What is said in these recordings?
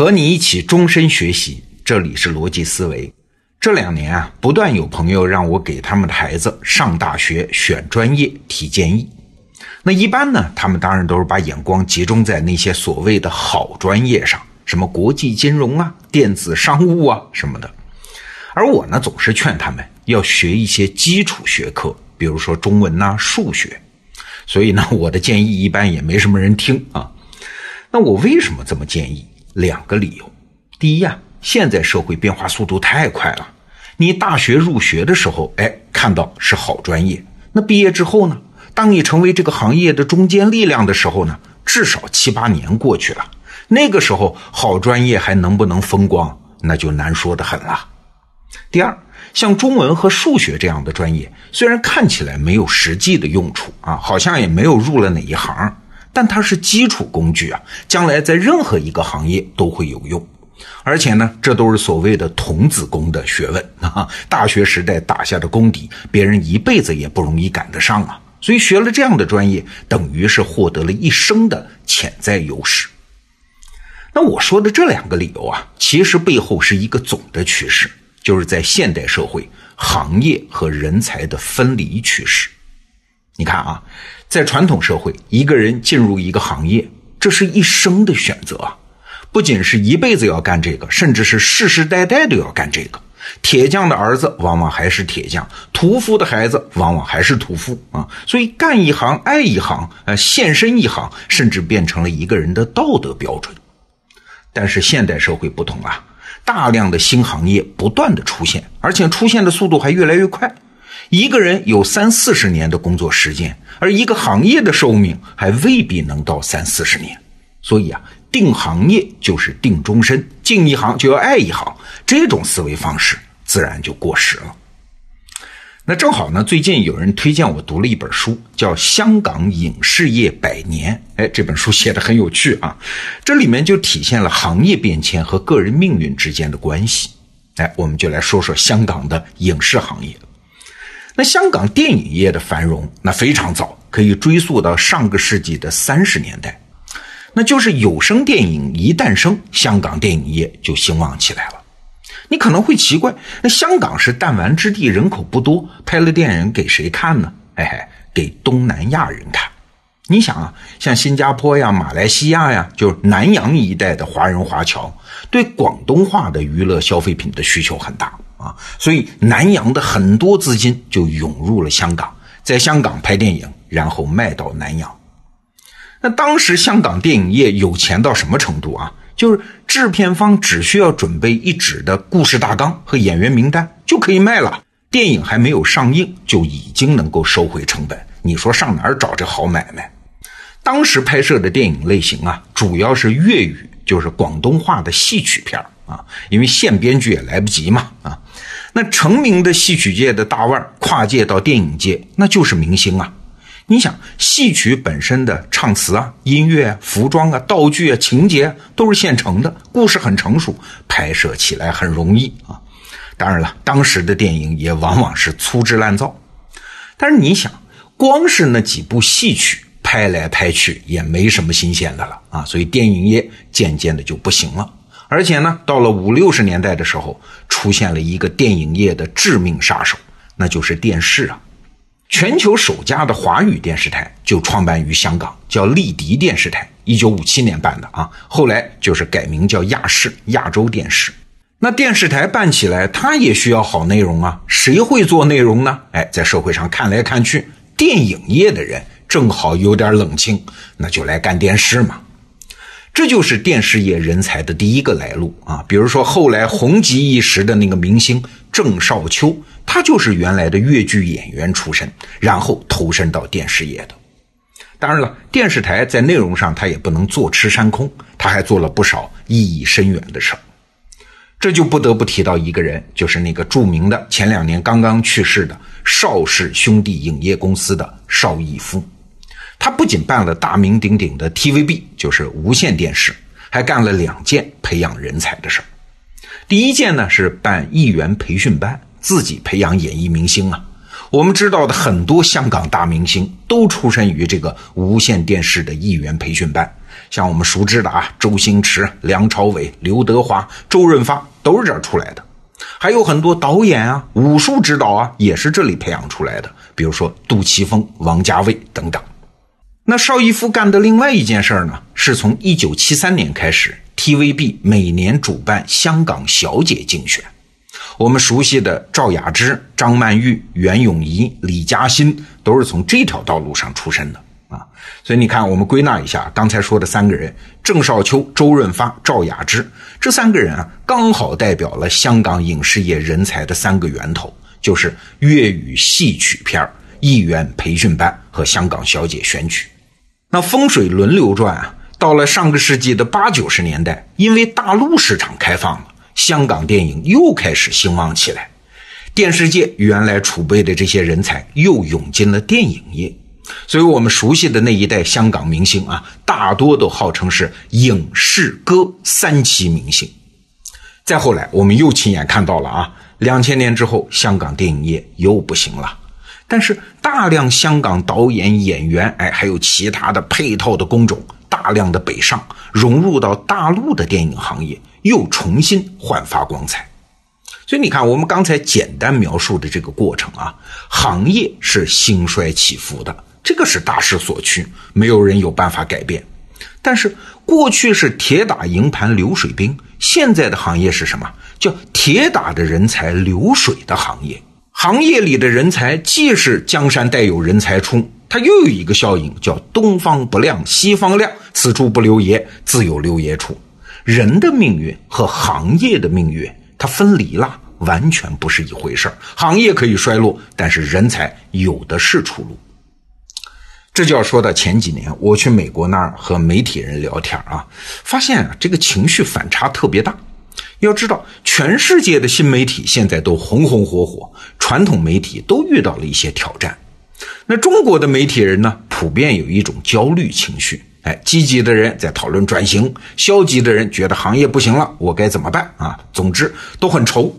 和你一起终身学习，这里是逻辑思维。这两年啊，不断有朋友让我给他们的孩子上大学选专业提建议。那一般呢，他们当然都是把眼光集中在那些所谓的好专业上，什么国际金融啊、电子商务啊什么的。而我呢，总是劝他们要学一些基础学科，比如说中文呐、数学。所以呢，我的建议一般也没什么人听啊。那我为什么这么建议？两个理由，第一呀，现在社会变化速度太快了。你大学入学的时候，哎，看到是好专业，那毕业之后呢？当你成为这个行业的中坚力量的时候呢，至少七八年过去了，那个时候好专业还能不能风光，那就难说的很了。第二，像中文和数学这样的专业，虽然看起来没有实际的用处啊，好像也没有入了哪一行。但它是基础工具啊，将来在任何一个行业都会有用，而且呢，这都是所谓的童子功的学问 啊。大学时代打下的功底，别人一辈子也不容易赶得上啊。所以学了这样的专业，等于是获得了一生的潜在优势。那我说的这两个理由啊，其实背后是一个总的趋势，就是在现代社会，行业和人才的分离趋势。你看啊。在传统社会，一个人进入一个行业，这是一生的选择啊！不仅是一辈子要干这个，甚至是世世代代都要干这个。铁匠的儿子往往还是铁匠，屠夫的孩子往往还是屠夫啊！所以干一行爱一行，呃，献身一行，甚至变成了一个人的道德标准。但是现代社会不同啊，大量的新行业不断的出现，而且出现的速度还越来越快。一个人有三四十年的工作时间，而一个行业的寿命还未必能到三四十年。所以啊，定行业就是定终身，进一行就要爱一行，这种思维方式自然就过时了。那正好呢，最近有人推荐我读了一本书，叫《香港影视业百年》。哎，这本书写的很有趣啊，这里面就体现了行业变迁和个人命运之间的关系。哎，我们就来说说香港的影视行业。那香港电影业的繁荣，那非常早，可以追溯到上个世纪的三十年代，那就是有声电影一诞生，香港电影业就兴旺起来了。你可能会奇怪，那香港是弹丸之地，人口不多，拍了电影给谁看呢？嘿嘿，给东南亚人看。你想啊，像新加坡呀、马来西亚呀，就是南洋一带的华人华侨，对广东话的娱乐消费品的需求很大。所以南洋的很多资金就涌入了香港，在香港拍电影，然后卖到南洋。那当时香港电影业有钱到什么程度啊？就是制片方只需要准备一纸的故事大纲和演员名单就可以卖了，电影还没有上映就已经能够收回成本。你说上哪儿找这好买卖？当时拍摄的电影类型啊，主要是粤语，就是广东话的戏曲片啊，因为现编剧也来不及嘛啊。那成名的戏曲界的大腕跨界到电影界，那就是明星啊！你想，戏曲本身的唱词啊、音乐啊、服装啊、道具啊、情节都是现成的，故事很成熟，拍摄起来很容易啊。当然了，当时的电影也往往是粗制滥造。但是你想，光是那几部戏曲拍来拍去也没什么新鲜的了啊，所以电影业渐渐的就不行了。而且呢，到了五六十年代的时候，出现了一个电影业的致命杀手，那就是电视啊。全球首家的华语电视台就创办于香港，叫丽迪电视台，一九五七年办的啊。后来就是改名叫亚视，亚洲电视。那电视台办起来，它也需要好内容啊。谁会做内容呢？哎，在社会上看来看去，电影业的人正好有点冷清，那就来干电视嘛。这就是电视业人才的第一个来路啊！比如说后来红极一时的那个明星郑少秋，他就是原来的粤剧演员出身，然后投身到电视业的。当然了，电视台在内容上他也不能坐吃山空，他还做了不少意义深远的事儿。这就不得不提到一个人，就是那个著名的前两年刚刚去世的邵氏兄弟影业公司的邵逸夫。他不仅办了大名鼎鼎的 TVB，就是无线电视，还干了两件培养人才的事儿。第一件呢是办艺员培训班，自己培养演艺明星啊。我们知道的很多香港大明星都出身于这个无线电视的艺员培训班，像我们熟知的啊，周星驰、梁朝伟、刘德华、周润发都是这儿出来的。还有很多导演啊、武术指导啊，也是这里培养出来的，比如说杜琪峰、王家卫等等。那邵逸夫干的另外一件事儿呢，是从一九七三年开始，TVB 每年主办香港小姐竞选。我们熟悉的赵雅芝、张曼玉、袁咏仪、李嘉欣，都是从这条道路上出身的啊。所以你看，我们归纳一下刚才说的三个人：郑少秋、周润发、赵雅芝，这三个人啊，刚好代表了香港影视业人才的三个源头，就是粤语戏曲片艺员培训班和香港小姐选举。那风水轮流转啊，到了上个世纪的八九十年代，因为大陆市场开放了。香港电影又开始兴旺起来，电视界原来储备的这些人才又涌进了电影业，所以我们熟悉的那一代香港明星啊，大多都号称是影视歌三栖明星。再后来，我们又亲眼看到了啊，两千年之后，香港电影业又不行了，但是大量香港导演、演员，哎，还有其他的配套的工种，大量的北上，融入到大陆的电影行业。又重新焕发光彩，所以你看，我们刚才简单描述的这个过程啊，行业是兴衰起伏的，这个是大势所趋，没有人有办法改变。但是过去是铁打营盘流水兵，现在的行业是什么？叫铁打的人才流水的行业。行业里的人才既是江山代有人才出，它又有一个效应，叫东方不亮西方亮，此处不留爷，自有留爷处。人的命运和行业的命运，它分离了，完全不是一回事行业可以衰落，但是人才有的是出路。这就要说到前几年，我去美国那儿和媒体人聊天啊，发现啊，这个情绪反差特别大。要知道，全世界的新媒体现在都红红火火，传统媒体都遇到了一些挑战。那中国的媒体人呢，普遍有一种焦虑情绪。哎，积极的人在讨论转型，消极的人觉得行业不行了，我该怎么办啊？总之都很愁。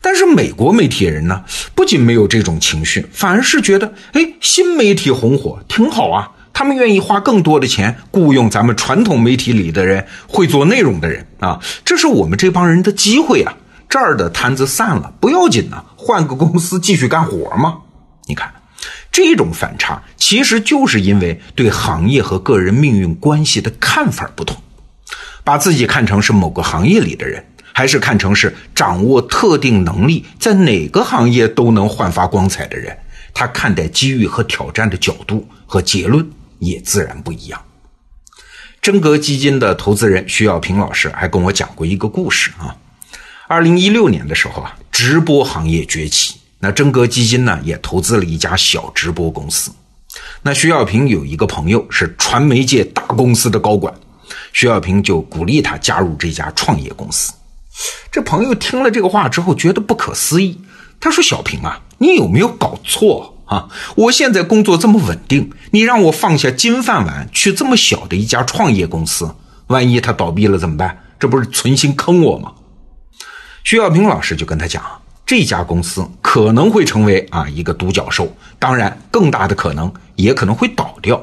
但是美国媒体人呢，不仅没有这种情绪，反而是觉得，哎，新媒体红火挺好啊。他们愿意花更多的钱雇佣咱们传统媒体里的人，会做内容的人啊。这是我们这帮人的机会啊。这儿的摊子散了不要紧呐，换个公司继续干活嘛。你看。这种反差其实就是因为对行业和个人命运关系的看法不同，把自己看成是某个行业里的人，还是看成是掌握特定能力，在哪个行业都能焕发光彩的人，他看待机遇和挑战的角度和结论也自然不一样。真格基金的投资人徐小平老师还跟我讲过一个故事啊，二零一六年的时候啊，直播行业崛起。那真格基金呢，也投资了一家小直播公司。那徐小平有一个朋友是传媒界大公司的高管，徐小平就鼓励他加入这家创业公司。这朋友听了这个话之后，觉得不可思议。他说：“小平啊，你有没有搞错啊？我现在工作这么稳定，你让我放下金饭碗去这么小的一家创业公司，万一他倒闭了怎么办？这不是存心坑我吗？”徐小平老师就跟他讲。这家公司可能会成为啊一个独角兽，当然更大的可能也可能会倒掉。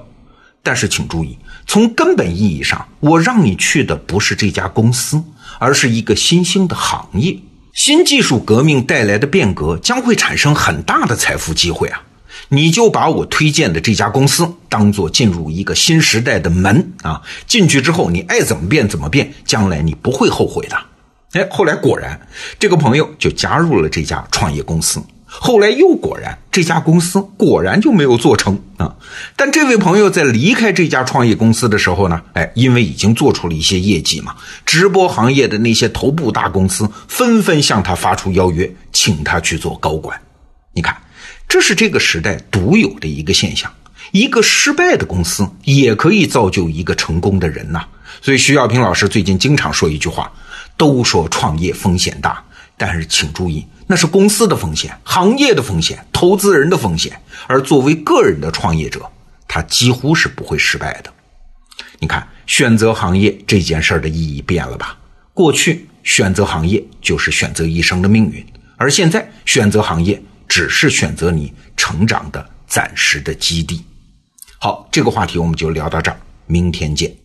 但是请注意，从根本意义上，我让你去的不是这家公司，而是一个新兴的行业。新技术革命带来的变革将会产生很大的财富机会啊！你就把我推荐的这家公司当做进入一个新时代的门啊！进去之后，你爱怎么变怎么变，将来你不会后悔的。哎，后来果然，这个朋友就加入了这家创业公司。后来又果然，这家公司果然就没有做成啊。但这位朋友在离开这家创业公司的时候呢，哎，因为已经做出了一些业绩嘛，直播行业的那些头部大公司纷纷向他发出邀约，请他去做高管。你看，这是这个时代独有的一个现象：一个失败的公司也可以造就一个成功的人呐。所以，徐小平老师最近经常说一句话。都说创业风险大，但是请注意，那是公司的风险、行业的风险、投资人的风险。而作为个人的创业者，他几乎是不会失败的。你看，选择行业这件事儿的意义变了吧？过去选择行业就是选择一生的命运，而现在选择行业只是选择你成长的暂时的基地。好，这个话题我们就聊到这儿，明天见。